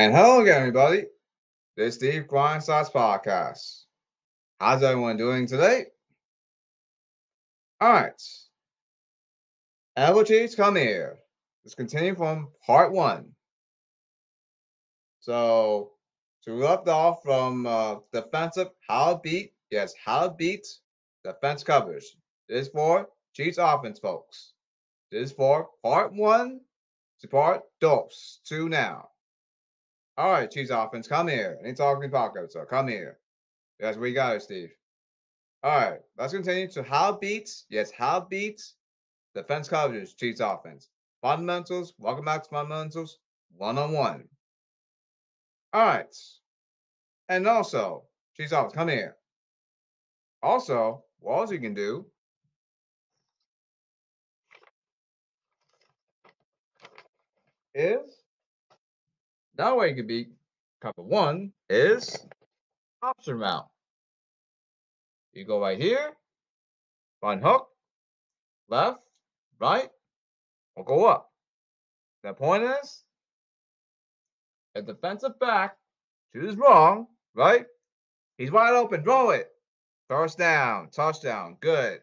And hello again, everybody. This is Steve Grind Size Podcast. How's everyone doing today? All right. Allergies, come here. Let's continue from part one. So, to left off from uh, defensive, how beat, yes, how beat defense covers. This is for Chiefs offense, folks. This is for part one to part dos, two now. All right, Chiefs offense, come here. Ain't talking pocket, so come here. That's where you it, Steve. All right, let's continue to how beats. Yes, how beats defense coverage, Chiefs offense. Fundamentals, welcome back to fundamentals, one on one. All right. And also, Chiefs offense, come here. Also, what else you can do is now way you can be cover one is option route. You go right here, front hook, left, right, or go up. The point is, a defensive back chooses wrong, right? He's wide open, throw it. First down, touchdown, good.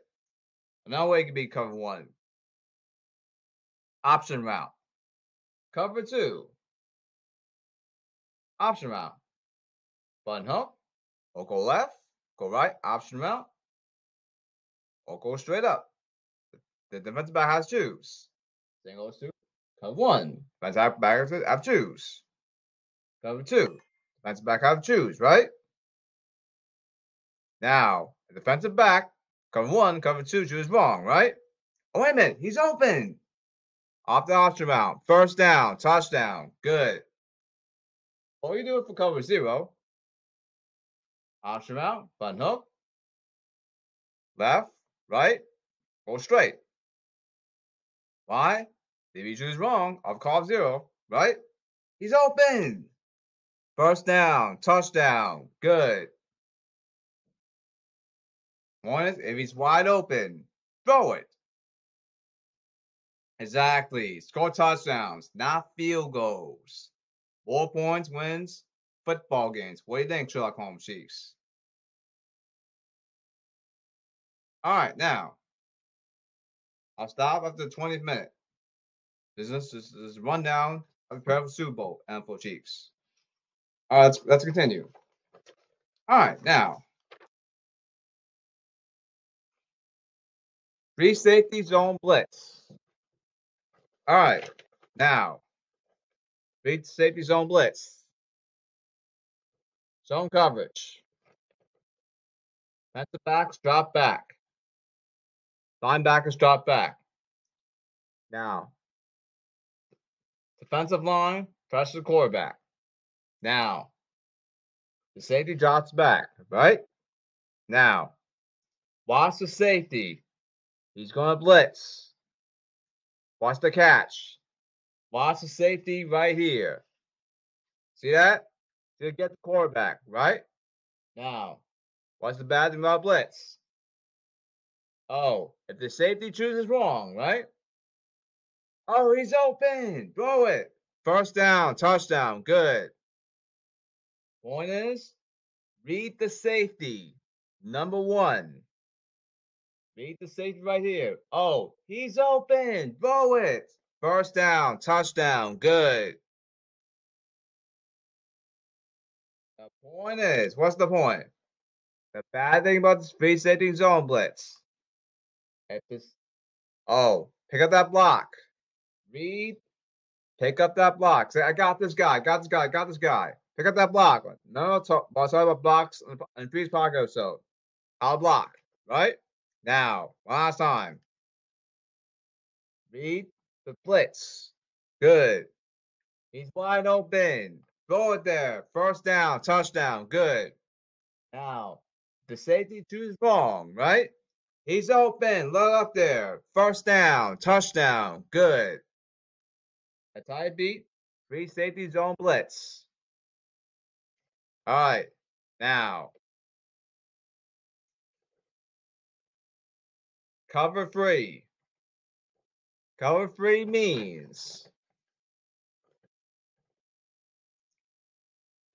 Another way it can be cover one. Option route. Cover two. Option route. Button hook. Or go left, go right, option route. Or go straight up. The defensive back has. Same goes to cover one. Defensive back have choose. Cover two. Defensive back have choose, right? Now, defensive back, cover one, cover two, choose wrong, right? Oh, wait a minute, he's open. Off the option route. First down, touchdown. Good. All you do for cover zero. Option out, button hook. Left, right, go straight. Why? If you choose wrong, off call zero, right? He's open. First down, touchdown. Good. One is if he's wide open, throw it. Exactly. Score touchdowns, not field goals. Four points wins football games. What do you think, Sherlock Holmes Chiefs? All right, now I'll stop after the 20th minute. This is this is rundown of the for Super Bowl and for Chiefs. All right, let's let's continue. All right, now free safety zone blitz. All right, now free safety zone blitz. Zone coverage. Defensive backs drop back. Linebackers drop back. Now, defensive line pressure the quarterback. Now, the safety drops back, right? Now, watch the safety. He's going to blitz. Watch the catch. Watch the safety right here. See that? To get the quarterback, right? Now, watch the bad thing about blitz. Oh, if the safety chooses wrong, right? Oh, he's open. Throw it. First down, touchdown. Good. Point is, read the safety. Number one. Read the safety right here. Oh, he's open. Throw it. First down, touchdown. Good. The point is, what's the point? The bad thing about the free safety zone blitz. If this, oh, pick up that block. Read. Pick up that block. Say, I got this guy. Got this guy. Got this guy. Pick up that block. No, no, talk, talk about blocks and previous podcast. So, I'll block. Right now, last time. Read the blitz. Good. He's wide open. Go it there. First down. Touchdown. Good. Now, the safety chooses wrong, right? He's open. Look up there. First down. Touchdown. Good. A tie beat. Free safety zone blitz. All right. Now, cover free. Cover free means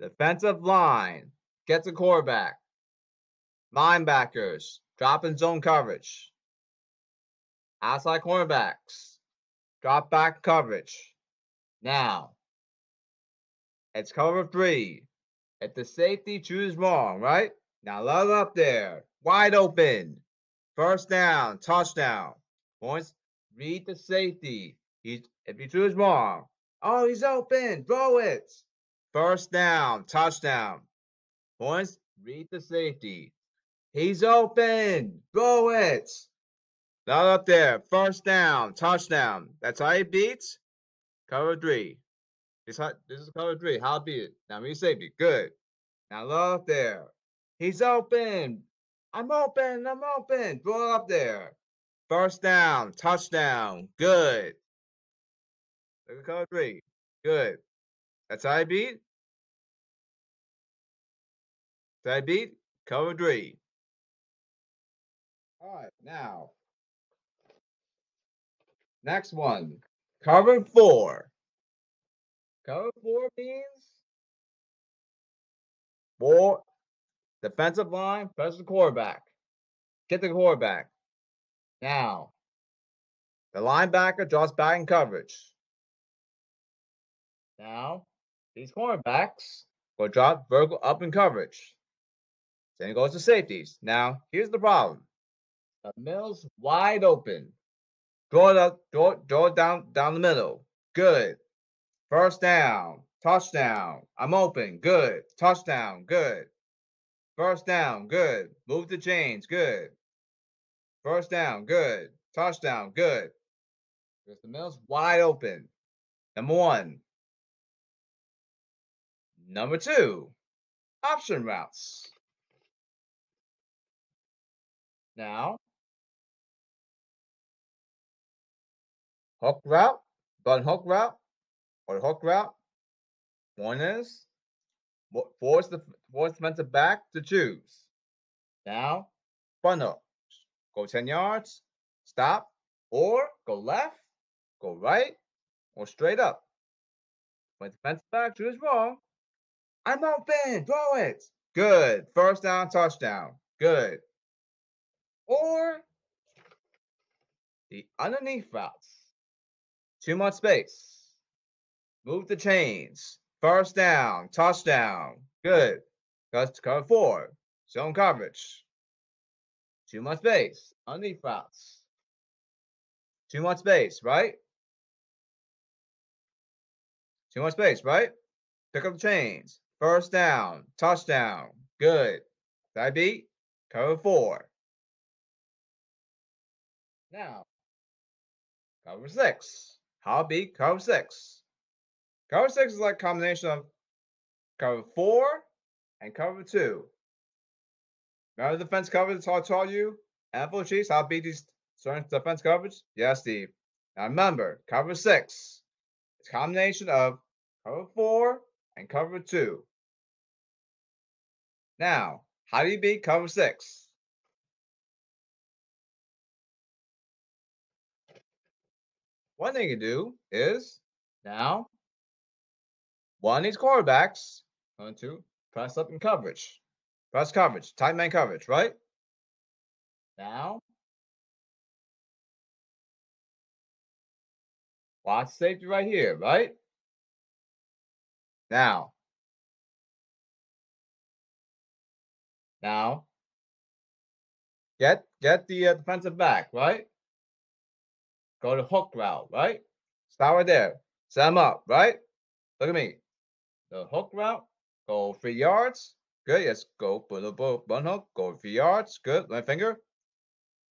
Defensive line gets a quarterback. Linebackers drop in zone coverage. Outside cornerbacks drop back coverage. Now, it's cover three. If the safety chooses wrong, right? Now load up there. Wide open. First down. Touchdown. Points. Read the safety. He's if he chooses wrong. Oh, he's open. Throw it. First down. Touchdown. Points. Read the safety. He's open. Throw it. Load up there. First down. Touchdown. That's how he beats. Cover three. This, this is cover three. How beat it? Now read safety. Good. Now look up there. He's open. I'm open. I'm open. Throw it up there. First down. Touchdown. Good. Look at cover three. Good. That's I beat. I beat. Cover three. All right. Now. Next one. Cover four. Cover four means four defensive line, the quarterback. Get the quarterback. Now, the linebacker draws back in coverage. Now, these cornerbacks will drop vertical up in coverage. Then it goes to safeties. Now, here's the problem. The middle's wide open. Draw it up, draw, draw it down down the middle. Good. First down. Touchdown. I'm open. Good. Touchdown. Good. First down. Good. Move the chains. Good. First down. Good. Touchdown. Good. The middle's wide open. Number one. Number two. Option routes. Now, hook route, button hook route, or hook route. One is force the force defensive back to choose. Now, hook. Go 10 yards, stop, or go left, go right, or straight up. When defensive back choose wrong, I'm open, throw it. Good. First down, touchdown. Good. Or the underneath routes. Too much space. Move the chains. First down. Touchdown. Good. Cuts cover four. Zone coverage. Too much space. Underneath routes. Too much space, right? Too much space, right? Pick up the chains. First down. Touchdown. Good. That beat? Cover four. Now, cover six. How big? Cover six. Cover six is like combination of cover four and cover two. Remember the defense coverage I told you? Ample Chiefs, how beat these certain defense coverage? Yes, Steve. Now remember, cover six. It's a combination of cover four and cover two. Now, how do you beat cover six? One thing you do is now one of these quarterbacks going to press up in coverage. Press coverage, tight man coverage, right? Now watch safety right here, right? Now now get get the uh, defensive back, right? Go to hook route, right? Start right there. Set him up, right? Look at me. The hook route, go three yards. Good. Yes, go put a bun hook, go yards. Good. My finger.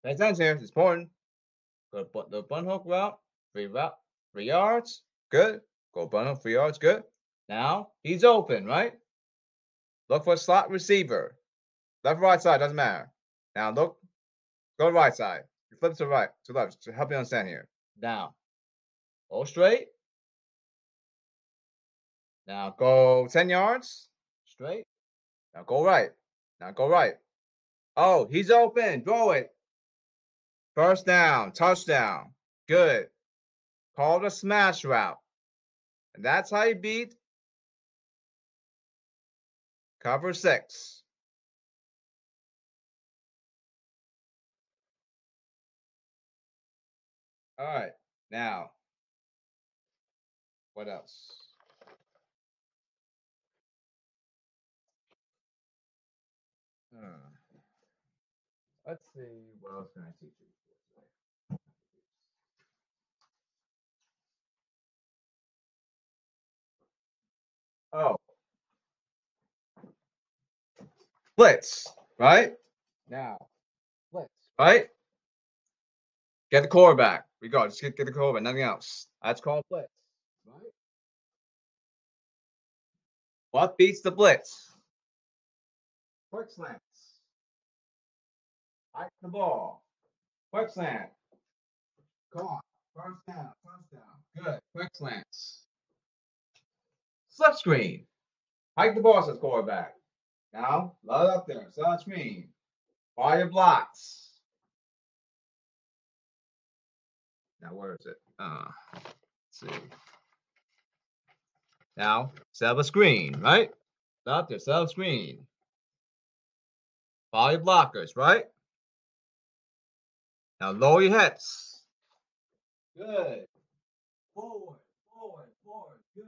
Pay attention here. It's important. Go put the bun hook route, three route, three yards. Good. Go bun hook, three yards. Good. Now he's open, right? Look for slot receiver. Left right side, doesn't matter. Now look, go to right side. You flip to right, to left, to help you understand here. Down. Go straight. Now go 10 yards. Straight. Now go right. Now go right. Oh, he's open. Throw it. First down. Touchdown. Good. Call the smash route. And that's how you beat Cover six. All right, now, what else? Let's see, what else can I teach you today? Oh. Blitz, right? Now, blitz, right? Get the quarterback. We go. Just get, get the quarterback, nothing else. That's called blitz, right? What beats the blitz? Quick slants. Hike the ball. Quick slant. Caught. First down. Touchdown. Good. Quick slants. Slip screen. Hike the ball, says quarterback. Now, load up there. Slip screen. Fire blocks. Now, where is it? Uh, let's see. Now, set up a screen, right? Up there, set up screen. Follow your blockers, right? Now lower your hips. Good. Forward, forward, forward. Good.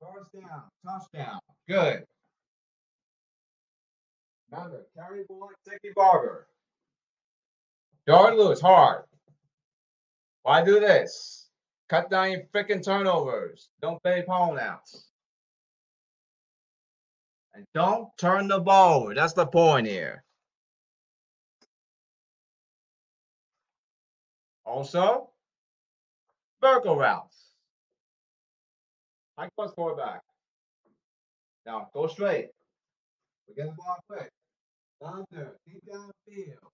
First down, touchdown. Good. Carry ball like Tiki Barber. Yard loose, hard. Why do this? Cut down your freaking turnovers. Don't play pawn outs. And don't turn the ball over. That's the point here. Also, vertical routes. High cross quarterback. Now go straight. We're getting the ball quick. Down there, deep downfield.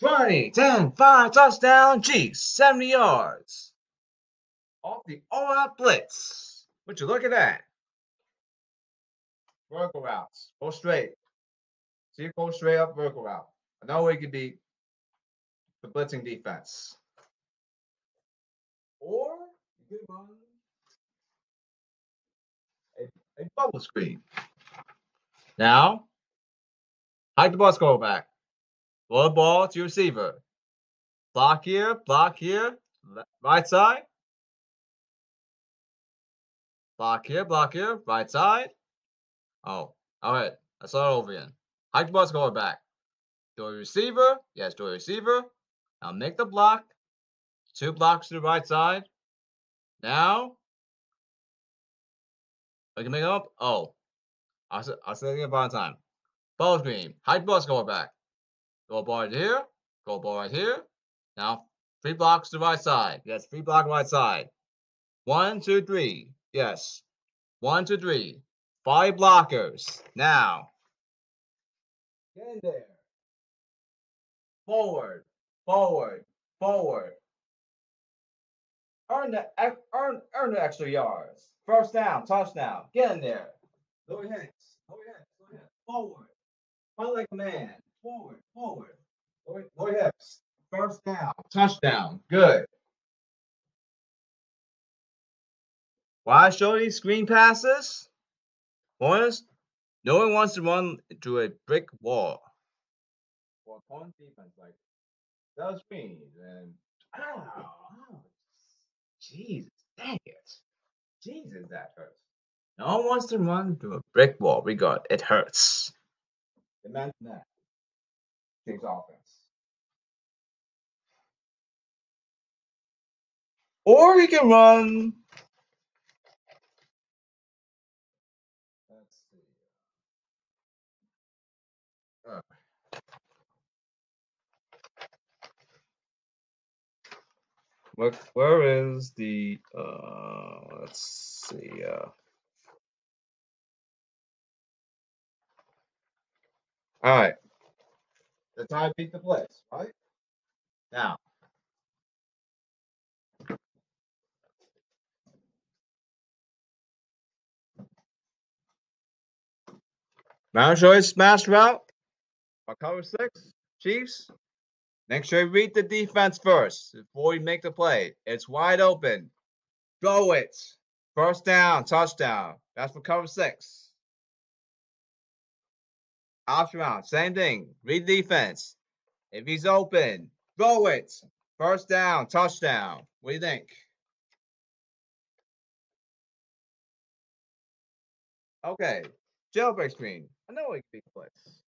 20, 10, 5, touchdown, Chiefs, 70 yards. Off the all out blitz. Would you look at that? Vertical routes. Go straight. See, go straight up vertical route. Another way could be the blitzing defense. Or you run a, a bubble screen. Now, hike the ball go back. Throw the ball to your receiver. Block here, block here, right side. Block here, block here, right side. Oh, all right. Let's over again. Hike the ball go back. Do a receiver. Yes, do a receiver. Now make the block. Two blocks to the right side. Now, I can make it up. Oh, I'll, I'll say it again by time. Ball screen. High ball going back. Go ball right here. Go ball right here. Now, three blocks to the right side. Yes, three block right side. One, two, three. Yes. One, two, three. Five blockers. Now, get in there. Forward, forward, forward. Earn the earn earn the extra yards. First down, touchdown. Get in there. Lower hands. Lower hands. Lower hands. Forward. Fight like a man. Forward. Forward. Lower hips. First down. Touchdown. Good. Why show these screen passes? Bonus. No one wants to run into a brick wall. For opponent defense, like those screens and ow, Jesus, dang it. Jesus, that hurts. No one wants to run to a brick wall. We got it hurts. Imagine that. Chiefs offense. Or we can run. Let's see. Uh, What, where is the, uh, let's see, uh, all right. The tie beat the blitz, right? Now. Mount Joy smash route. Cover six. Chiefs. Make sure you read the defense first before you make the play. It's wide open. Go it. First down, touchdown. That's for cover six. option round, same thing. Read defense. If he's open, throw it. First down, touchdown. What do you think? Okay, jailbreak screen. I know it can be clicks.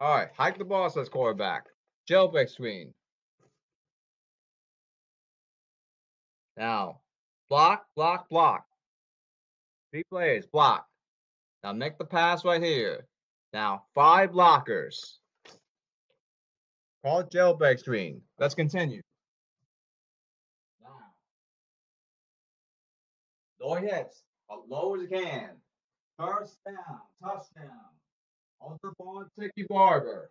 All right, hike the ball, says quarterback. Jailbreak screen. Now, block, block, block. Three players, block. Now make the pass right here. Now, five blockers. Call jailbreak screen. Let's continue. Low hits, as low as you can. First down, touchdown. Hold the ball, Tiki Barber.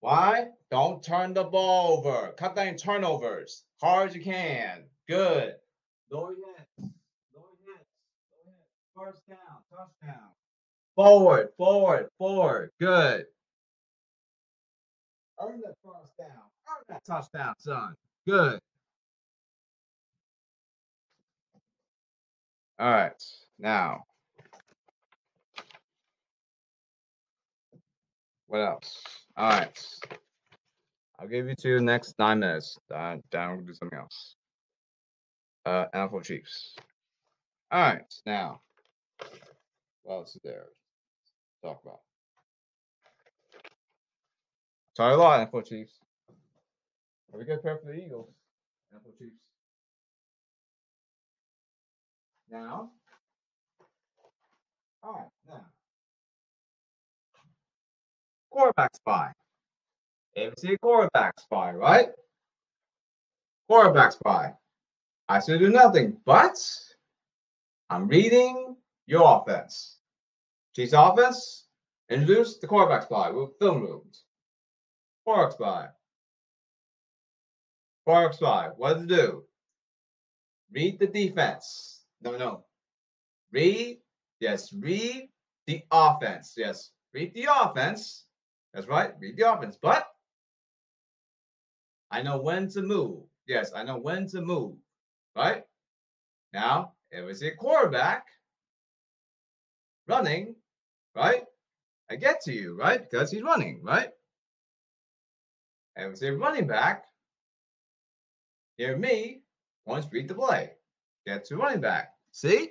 Why? Don't turn the ball over. Cut down turnovers. Hard as you can. Good. Low hits. Low hits. Low hits. First down, touchdown. Forward, forward, forward. Good. Earn that first down. Earn that touchdown, son. Good. All right. Now, what else? All right. I'll give you two next nine minutes. Uh, then we'll do something else. Uh, NFL Chiefs. All right. Now, what else is there? to Talk about. Sorry a lot, NFL Chiefs. Are we good prepare for the Eagles? NFL Chiefs. Now, all right, now, quarterback spy. ABC quarterback spy, right? Quarterback spy. I still do nothing, but I'm reading your offense. Chiefs offense, introduce the quarterback spy with film rooms. Quarterback spy. Quarterback spy. What it do? Read the defense. No, no. Read, yes, read the offense. Yes, read the offense. That's right, read the offense. But I know when to move. Yes, I know when to move. Right? Now, if it's a quarterback running, right? I get to you, right? Because he's running, right? And If it's a running back, near me, once read the play. Get to running back. See?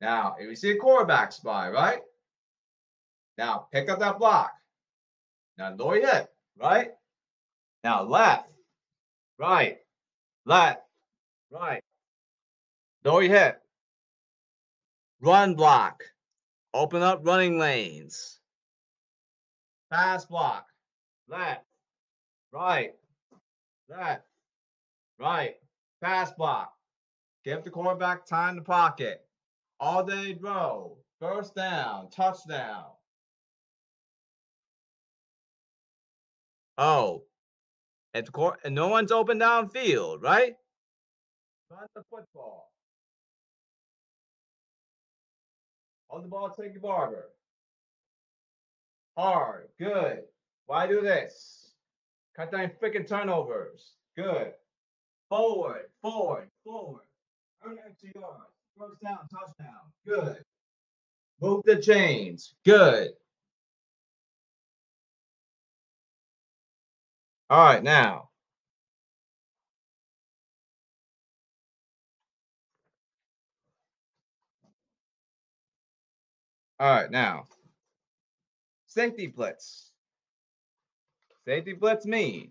Now, if you see a quarterback spy, right? Now, pick up that block. Now, lower hip, right? Now, left, right, left, right. Lower your hip. Run block. Open up running lanes. Pass block. Left, right, left, right. Pass block. Give the quarterback time to pocket. All day bro. First down. Touchdown. Oh. Court, and no one's open downfield, right? Run the football. On the ball, Tiki Barber. Hard. Good. Why do this? Cut down freaking turnovers. Good. Forward, forward, forward. Earn extra yards. First down, touchdown. Good. Move the chains. Good. All right, now. All right, now. Safety blitz. Safety blitz mean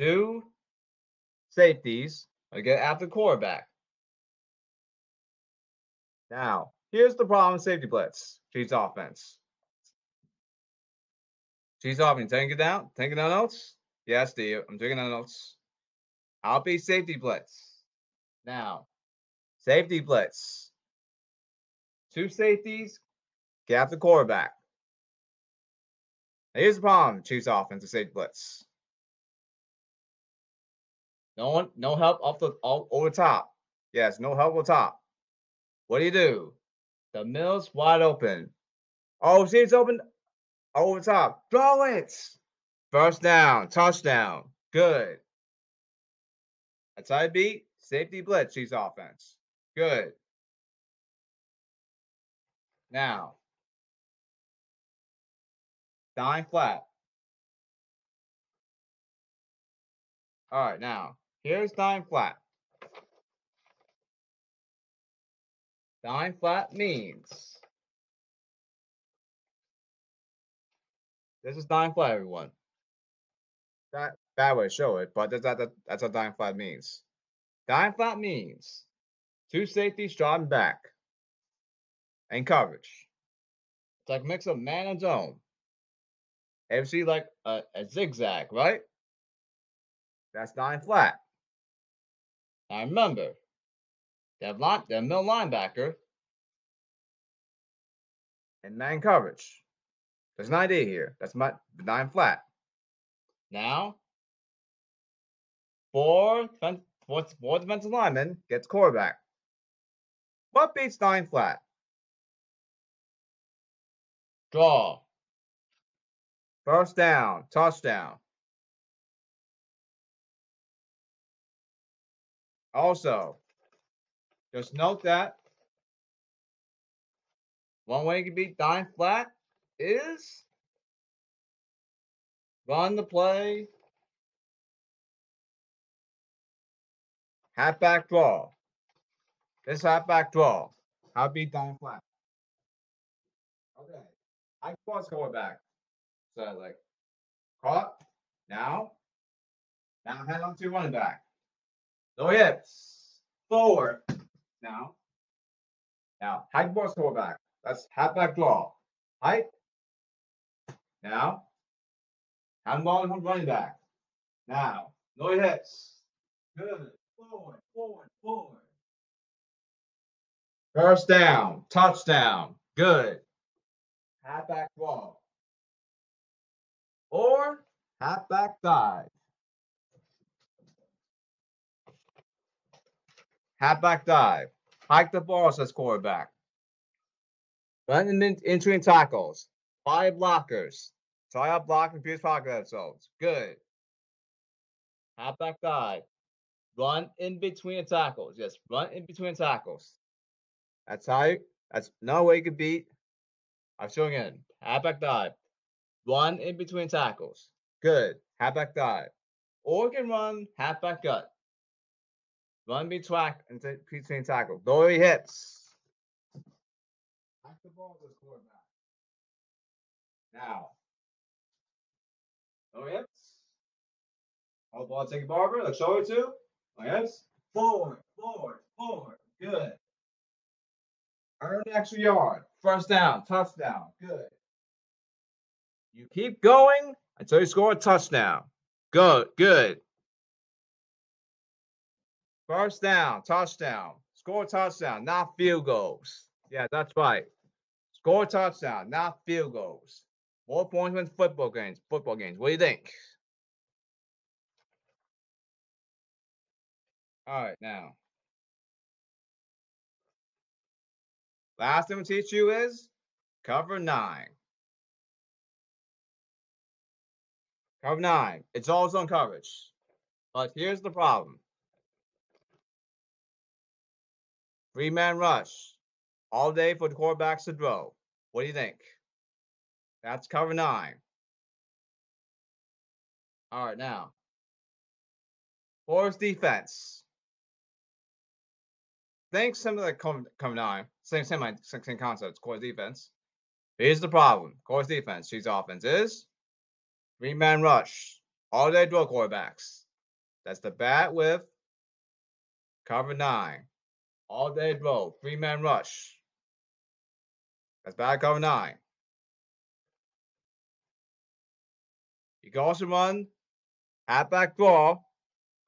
two safeties uh, again after quarterback. Now, here's the problem with safety blitz. Chiefs offense. Chiefs offense. Taking it down? Taking down notes? Yes, Steve. I'm taking down notes. I'll be safety blitz. Now, safety blitz. Two safeties, get after quarterback. Now, here's the problem, Chiefs offense safety blitz. No one, no help off the all, over top. Yes, no help over top. What do you do? The mill's wide open. Oh, see it's open over top. Throw it. First down, touchdown. Good. That's I beat safety blitz, Chiefs offense. Good. Now, dime flat. All right, now, here's dime flat. Dime flat means this is dime flat, everyone. That bad way to show it, but that's, that, that's what dime flat means. Dime flat means two safeties dropping back and coverage. It's like a mix of man and zone. Ever see like a, a zigzag, right? That's dime flat. Now remember, have, line, have middle linebacker and man coverage. There's an idea here. That's my nine flat. Now, four, four, four defensive linemen gets quarterback. What beats nine flat? Draw. First down, touchdown. Also, just note that one way you can beat dime flat is run the play, halfback draw. This halfback draw. How beat dime flat? Okay. I was quarterback. So like caught. Now. Now head on to running back. Oh, no hips. Forward. Now. Now, high force quarterback. That's halfback draw. Height. Now. Handball and running back. Now. No hips. Good. Forward, forward, forward. First down. Touchdown. Good. Halfback draw. Or halfback dive. Halfback dive. Hike the ball, says quarterback. Run in, in between tackles. Five blockers. Try out blocking fuse pocket themselves. Good. Halfback dive. Run in between tackles. Yes, run in between tackles. That's how you, that's no way you can beat. I'm showing in. Halfback dive. Run in between tackles. Good. Halfback dive. Or you can run halfback gut. Run between, between tackles. Lower your hips. Back the ball to the quarterback. Now. Lower hips. Hold ball, Tiki Barber. Let's show it to. Lower hips. Forward, forward, forward. Good. Earn extra yard. First down, touchdown. Good. You keep going until you score a touchdown. Good, good. First down, touchdown. Score touchdown, not field goals. Yeah, that's right. Score touchdown, not field goals. More points win football games. Football games. What do you think? All right, now. Last thing we'll teach you is cover nine. Cover nine. It's all zone coverage. But here's the problem. Three man rush. All day for the quarterbacks to throw. What do you think? That's cover nine. All right, now. Forest defense. Think similar to cover, nine. Same, same, same concept. Course defense. Here's the problem. Course defense. Chiefs offense is Three man rush. All day drill quarterbacks. That's the bat with cover nine. All day drill. Three man rush. That's bad cover nine. You can also run halfback draw. Like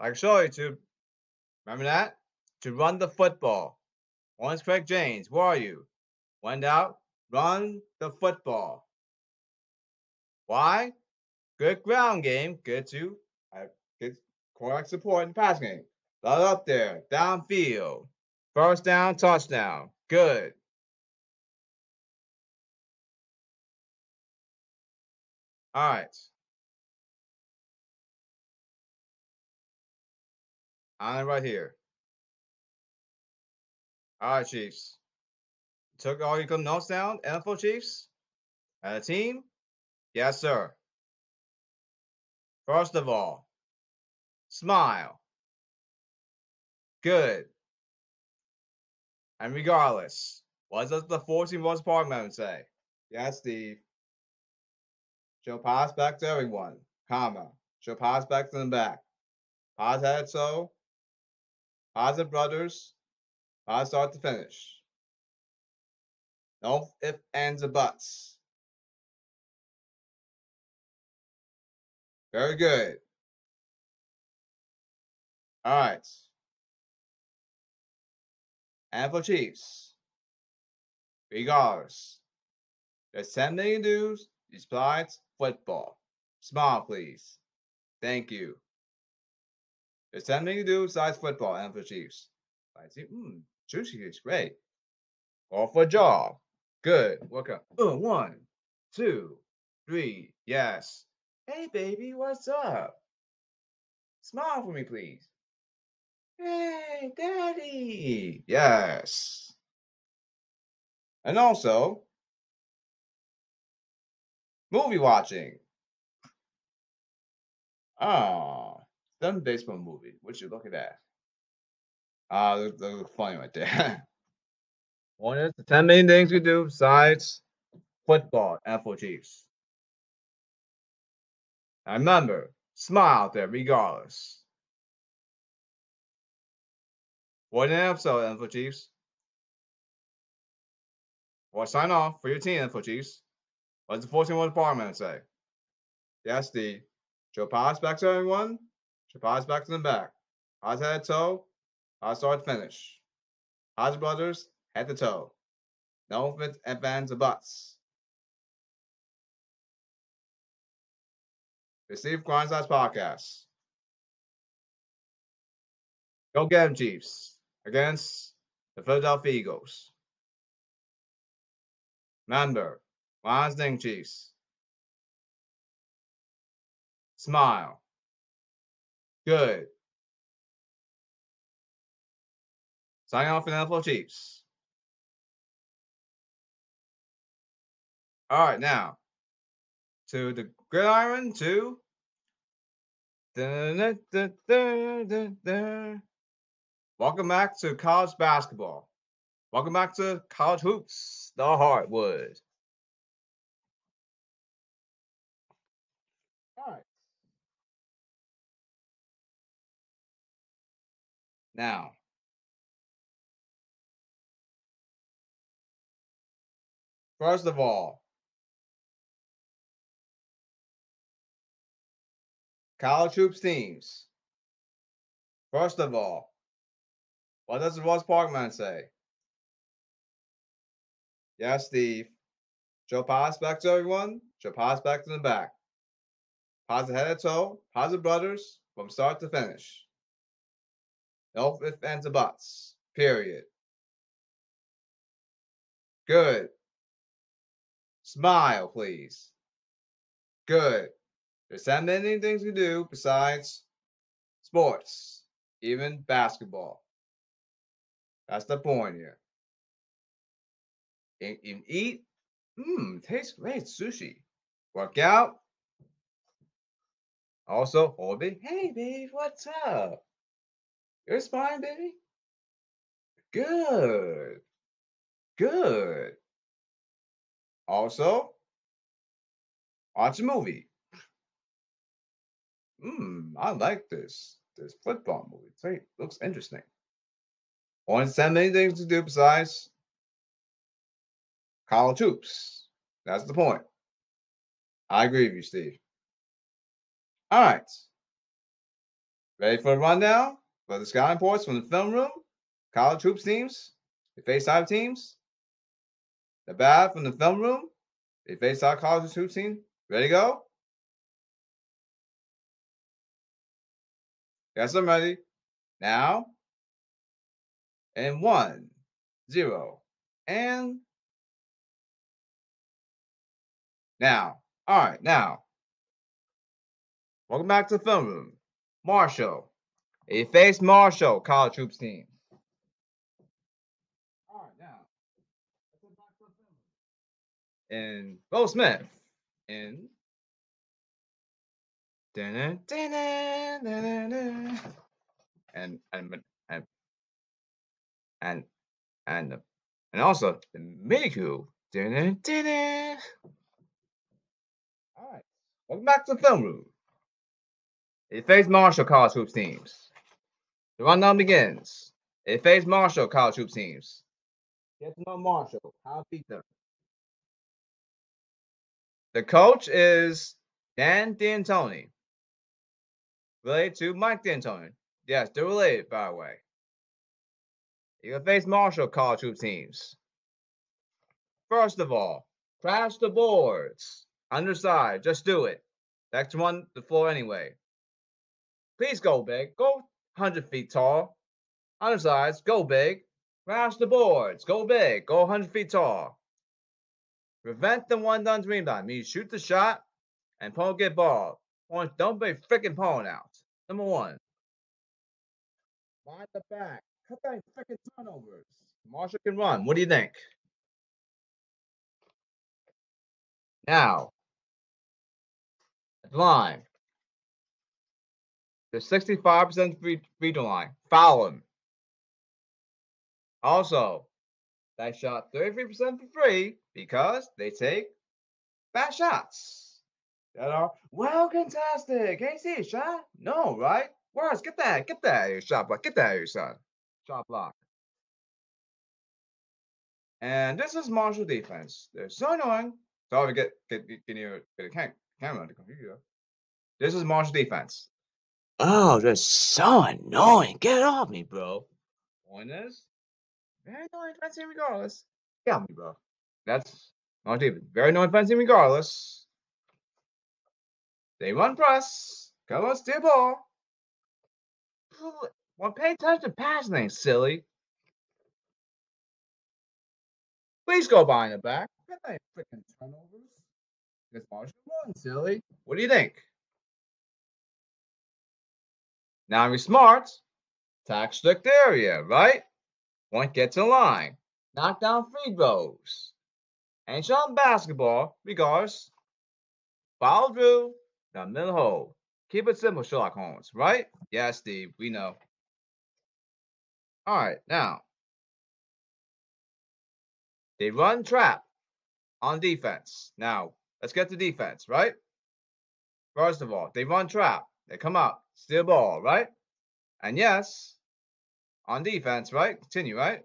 I can show you to. Remember that? To run the football. Once Craig James, where are you? Went out, run the football. Why? Good ground game. Good to uh, good quarterback support in the pass game. Lot up there. Downfield. First down, touchdown. Good. All right. I'm right here. All right, Chiefs. Took all your good notes down, NFL Chiefs? and a team? Yes, sir. First of all, smile. Good. And regardless, what does the 14 most part man say? Yes, Steve. She'll pass back to everyone, comma. She'll pass back to them back. Pass head so. Positive brothers. Pass start to finish. No if, ands, or buts. Very good. All right. Chiefs, regardless, 10 million dues, besides football. Smile, please. Thank you. 10 million dues besides football and for Chiefs. I see, hmm, sushi is great. All for job. Good. Work. Uh, one, two, three. Yes. Hey, baby, what's up? Smile for me, please. Hey, daddy. Yes. And also, movie watching. Oh, some baseball movie. What you look at? that? Ah, uh, they look funny right there. One is the 10 main things we do besides football and Chiefs. And remember, smile there regardless. What an episode, NFL Chiefs. Or sign off for your team, NFL Chiefs. What does the 14 1 department say? Yes, the Joe pass back to everyone. Joe pass back to the back. Pass head toe. Pass start finish. Pass brothers head to toe. No fits and fans or buts. Receive Grindsize Podcast. Go get them, Chiefs against the Philadelphia Eagles. Remember, Lions Ding Chiefs. Smile. Good. Signing off for the NFL Chiefs. All right, now to the gridiron to. Da, Welcome back to college basketball. Welcome back to college hoops, the hardwood. All right. Now, first of all, college hoops teams. First of all, what does Ross Parkman say? Yes, Steve. Joe pass back to everyone. Joe pass back to the back. Pass head to toe. Pass the brothers from start to finish. No ifs, ands, or buts. Period. Good. Smile, please. Good. There's so many things to do besides sports, even basketball. That's the point here. And, and eat. Mmm, tastes great. Sushi. Work out. Also, hold it. Hey, babe, what's up? You're fine, baby? Good. Good. Also, watch a movie. Hmm, I like this. This football movie. It looks interesting. Only seven many things to do besides college hoops. That's the point. I agree with you, Steve. All right. Ready for the rundown for the scouting reports from the film room? College hoops teams, the FaceTime teams. The bad from the film room, the FaceTime college hoops team. Ready to go? Yes, I'm ready. Now, and one, zero, and now. All right, now. Welcome back to the film room. Marshall, He faced Marshall, college troops team. All right, now. And Bo Smith. And and and and and and also the Miku. All right, welcome back to the film room. It faced Marshall college hoops teams. The rundown begins. It faced Marshall college hoops teams. Get to know Marshall. How beat them. The coach is Dan D'Antoni. Related to Mike D'Antoni. Yes, they're related, by the way. You can face Marshall college hoops teams. First of all, crash the boards. Underside, just do it. Next one, the floor anyway. Please go big. Go 100 feet tall. Undersides, go big. Crash the boards. Go big. Go 100 feet tall. Prevent the one done dream time. Means shoot the shot and opponent get ball. Don't be freaking pulling out. Number one. Mind the back. Cut freaking turnovers. Marshall can run. What do you think? Now, line. The 65% free, free throw line. Foul him. Also, they shot 33% for free because they take bad shots that are well contested. Can you see a shot? No, right? Where's get that, get that your shot block, get that your son. Shot block. And this is Marshall defense. They're so annoying. So to get get get near get a camera to the computer. This is Marshall defense. Oh, that's so annoying. Get off me, bro. Point is, very annoying fencing regardless. Get off me, bro. That's not David. Very annoying fencing regardless. They run press. Come on, steal ball. Well, pay attention to passing, silly. Please go behind the back. Get that freaking turnovers. This Marshall one, silly. What do you think? Now you're smart. Tax strict area, right? Point gets in line. Knock down free throws. And shot basketball, regardless. Follow through the middle hole. Keep it simple, Sherlock Holmes, right? Yeah, Steve, we know. All right, now. They run trap on defense. Now, let's get to defense, right? First of all, they run trap. They come out, steal ball, right? And yes, on defense, right? Continue, right?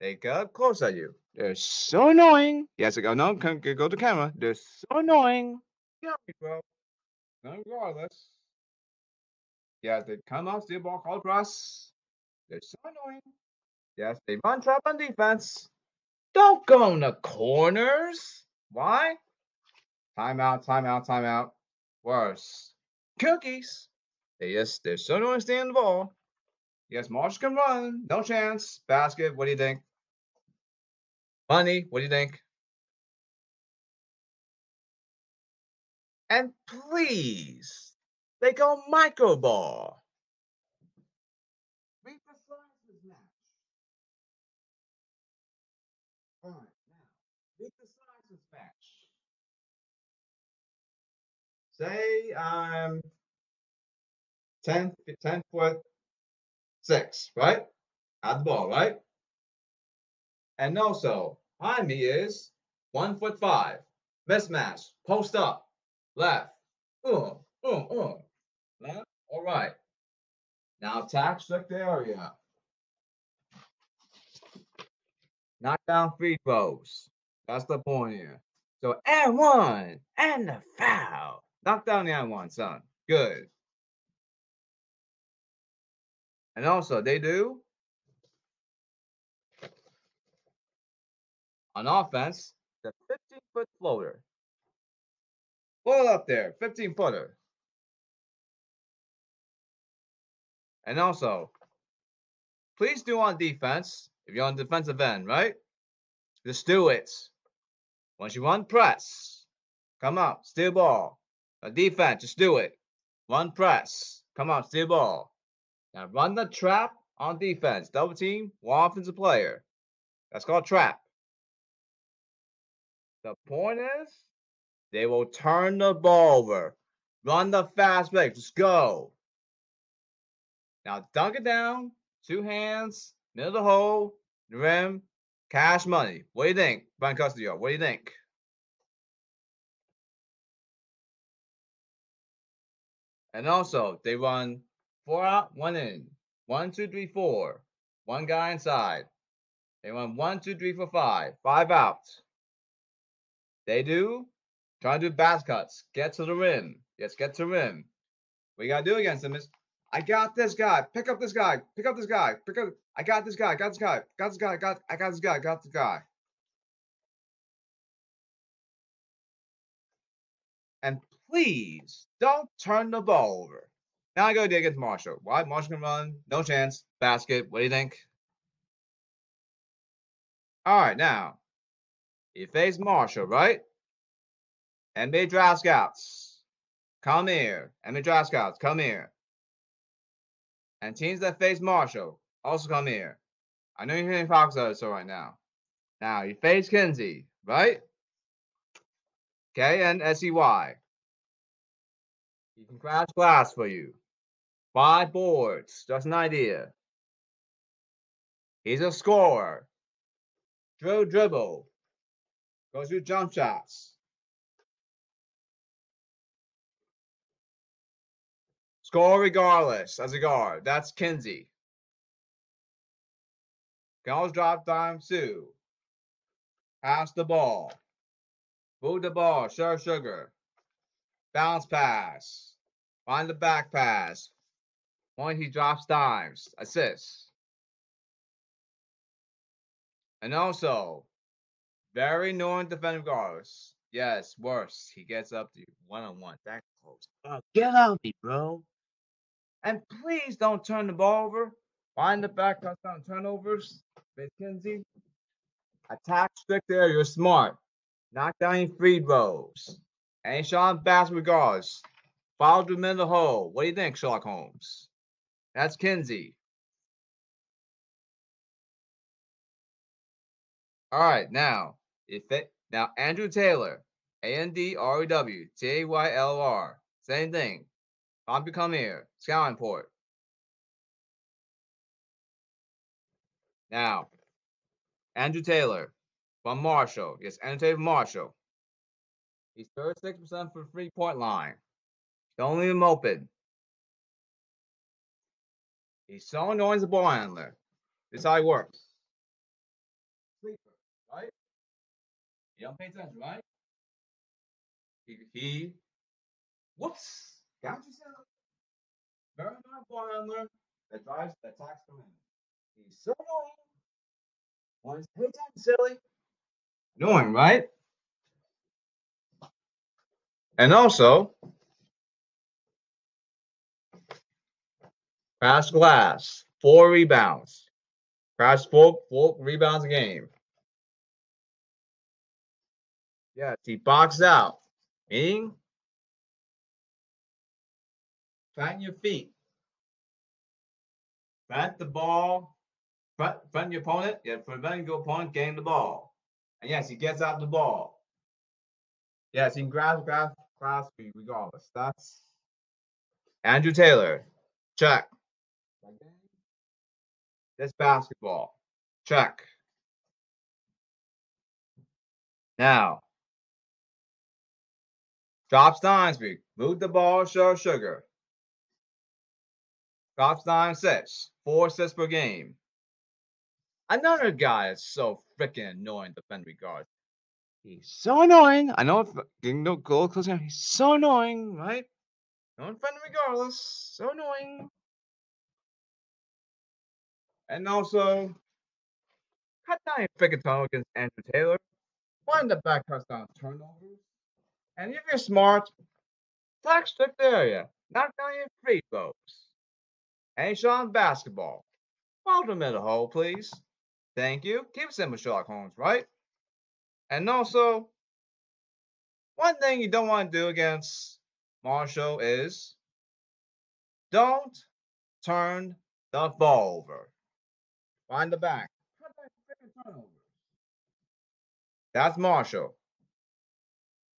They get close at you. They're so annoying. Yes, I go, no, go to camera. They're so annoying. Yeah, bro. Regardless. Yes, they come up, steal ball, call across. They're so annoying. Yes, they run trap on defense. Don't go in the corners. Why? Timeout, timeout, timeout. Worse. Cookies. Yes, they're so annoying understand the ball. Yes, Marsh can run. No chance. Basket. What do you think? Money. What do you think? And please, they go micro ball. Read the slices match. Now, read the slices match. Say I'm 10, 10 foot six, right? At the ball, right? And also, behind me is one foot five. Mismatch. Post up. Left. Uh, uh, uh. Strict area. Oh, Knock down free throws. That's the point here. So and one and the foul. Knock down the and one, son. Good. And also, they do on offense the 15 foot floater. Float up there, 15 footer. And also, please do on defense, if you're on defensive end, right? Just do it. Once you run press, come up, steal ball. A defense, just do it. Run press. Come on, steal ball. Now run the trap on defense. Double team, one offensive player. That's called trap. The point is, they will turn the ball over. Run the fast break. Just go. Now dunk it down. Two hands. Middle of the hole. Rim. Cash money. What do you think, Brian Custodio? What do you think? And also, they run four out, one in. One, two, three, four. One guy inside. They run one, two, three, four, five. Five out. They do. Trying to do bass cuts. Get to the rim. Yes, get to the rim. You gotta do against them is, I got this guy. Pick up this guy. Pick up this guy. Pick up. I got this guy. Got this guy. Got this guy. Got. I got this guy. Got this guy. And please don't turn the ball over. Now I go to against Marshall. Why? Marshall can run. No chance. Basket. What do you think? All right, now you face Marshall, right? NBA draft scouts, come here. NBA draft scouts, come here. And teams that face Marshall also come here. I know you're hearing Fox so right now. Now you face Kinsey, right? K N S E Y. He can crash glass for you. Five boards, just an idea. He's a scorer. Drill dribble. Goes through jump shots. Score regardless as a guard. That's Kinsey. Can always drop dime too. Pass the ball. Move the ball. Sure sugar. Bounce pass. Find the back pass. Point he drops dimes. Assists. And also, very annoying defensive guards. Yes, worse. He gets up to one on one. That close. Get out me, bro. And please don't turn the ball over. Find the back touchdown turnovers. McKenzie. Attack strict there. You're smart. Knock down your free throws. And Sean Bass regards. Follow the of the hole. What do you think, Sherlock Holmes? That's Kinsey. All right, now if it now Andrew Taylor, A N D R E W T A Y L R, same thing. Bobby come here, scouting port. Now, Andrew Taylor from Marshall. Yes, Andrew Taylor from Marshall. He's 36% for three point line. Don't leave him open. He's so annoying as a ball handler. This is how he works. Sleeper, right? You don't pay attention, right? He, he whoops, got yourself. Annoying ball handler that drives, the rim. He's so annoying. Wants pay attention, silly. Annoying, right? And also, Crash glass, four rebounds. Crash four, four rebounds a game. Yes, he boxed out. Meaning, plant your feet. Plant the ball. Front, front your opponent. Yeah, preventing your opponent getting the ball. And yes, he gets out the ball. Yes, he can grab, grab regardless. That's Andrew Taylor. Check. This basketball. Check. Now, drops Dimesby. Move the ball, show sugar. Drops nine six. Four sets per game. Another guy is so freaking annoying defending guard. He's so annoying. I know if getting no goal close he's so annoying, right? No defend regardless. So annoying. And also, cut down your freaking tunnel against Andrew Taylor. Find the back touchdown turnovers. And if you're smart, attack strict area. Knock down your free throws. And Sean basketball. Follow the middle hole, please. Thank you. Keep it simple, Sherlock Holmes, right? And also, one thing you don't want to do against Marshall is Don't turn the ball over. Find the back. That's Marshall.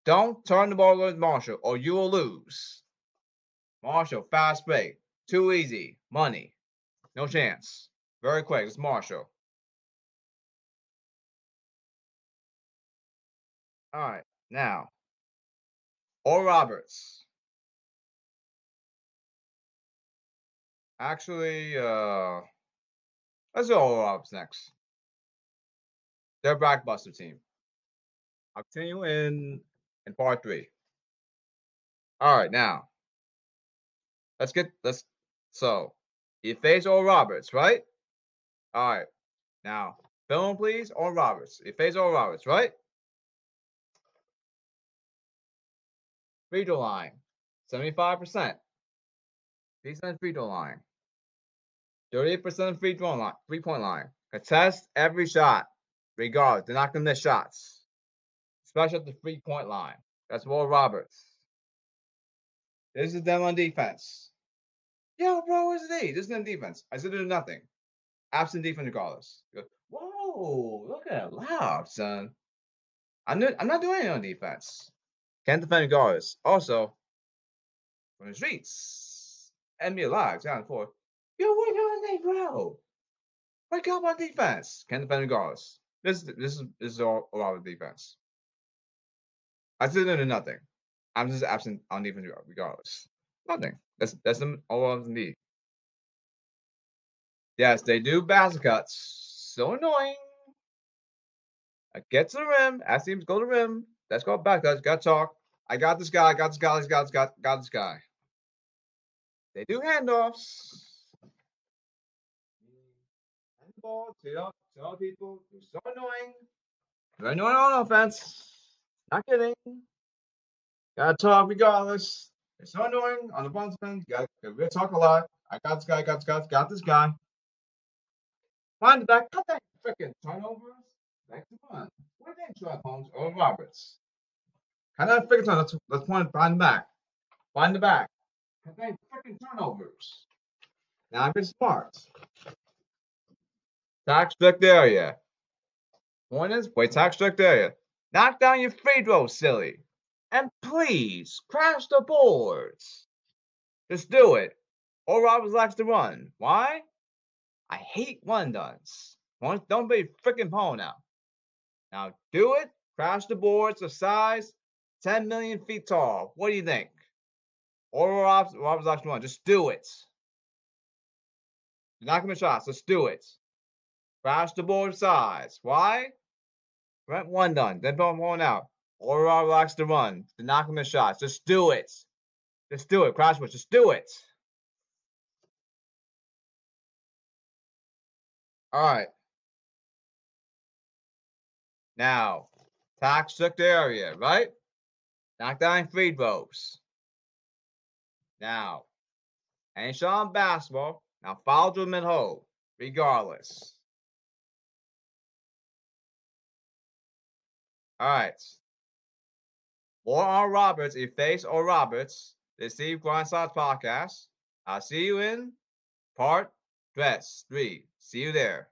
Don't turn the ball over to Marshall or you will lose. Marshall, fast break. Too easy. Money. No chance. Very quick. It's Marshall. All right. Now, Oral Roberts. Actually, uh, let's go Oral Roberts next. They're team. I'll continue in in part three. All right, now let's get let's so face Oral Roberts, right? All right, now film please, Oral Roberts. Face Oral Roberts, right? Free throw line, 75%. Decent free throw line. 38% free throw line, three point line. Contest every shot, regardless. They're not gonna miss shots. Especially at the three point line. That's Will Roberts. This is them on defense. Yo, bro, what's the This is them defense. I said there's nothing. Absent defense regardless. Whoa, look at that loud, son. I'm not, I'm not doing anything on defense. Can't defend guards. Also, from the streets. NBA Live, down four. Yo, what you doing, bro? Wake up on defense. Can't defend guards. This this is this is all a lot of defense. I still do nothing. I'm just absent on defense regardless. Nothing. That's that's all of them. Yes, they do basket cuts. So annoying. I get to the rim. Ask teams go to the rim. Let's go back. Let's got talk. I got this guy. I got this guy. I got this guy. Got this guy. They do handoffs. Handball to other people. It's so annoying. Very annoying on offense. Not kidding. Gotta talk regardless. It's so annoying on the front end. To talk a lot. I got this guy. Got this guy. Got this guy. Find the back. Cut that freaking turnovers. Back to one. What did try Holmes Oral Roberts? How did I figure? Let's let's find the back. Find the back. Cut that freaking turnovers. Now I'm smart. Tax strict area. Point is, wait, tax strict area. Knock down your free throw, silly. And please, crash the boards. Just do it. Oral Roberts likes to run. Why? I hate one duns. Don't be freaking Paul now. Now do it. Crash the boards of size 10 million feet tall. What do you think? Oral Roberts, likes to run. Just do it. You're not to shots. Just do it. Crash the board size. Why? Rent one done. Then put one out. Or relax the run. To knock him in shots. Just do it. Just do it. Crash Just do it. All right. Now, toxic area, right? Knock down free throws. Now, and Sean basketball. Now follow them and hold, regardless. All right. More on Roberts, if face Oral Roberts, the Steve Grindside podcast. I'll see you in part dress three. See you there.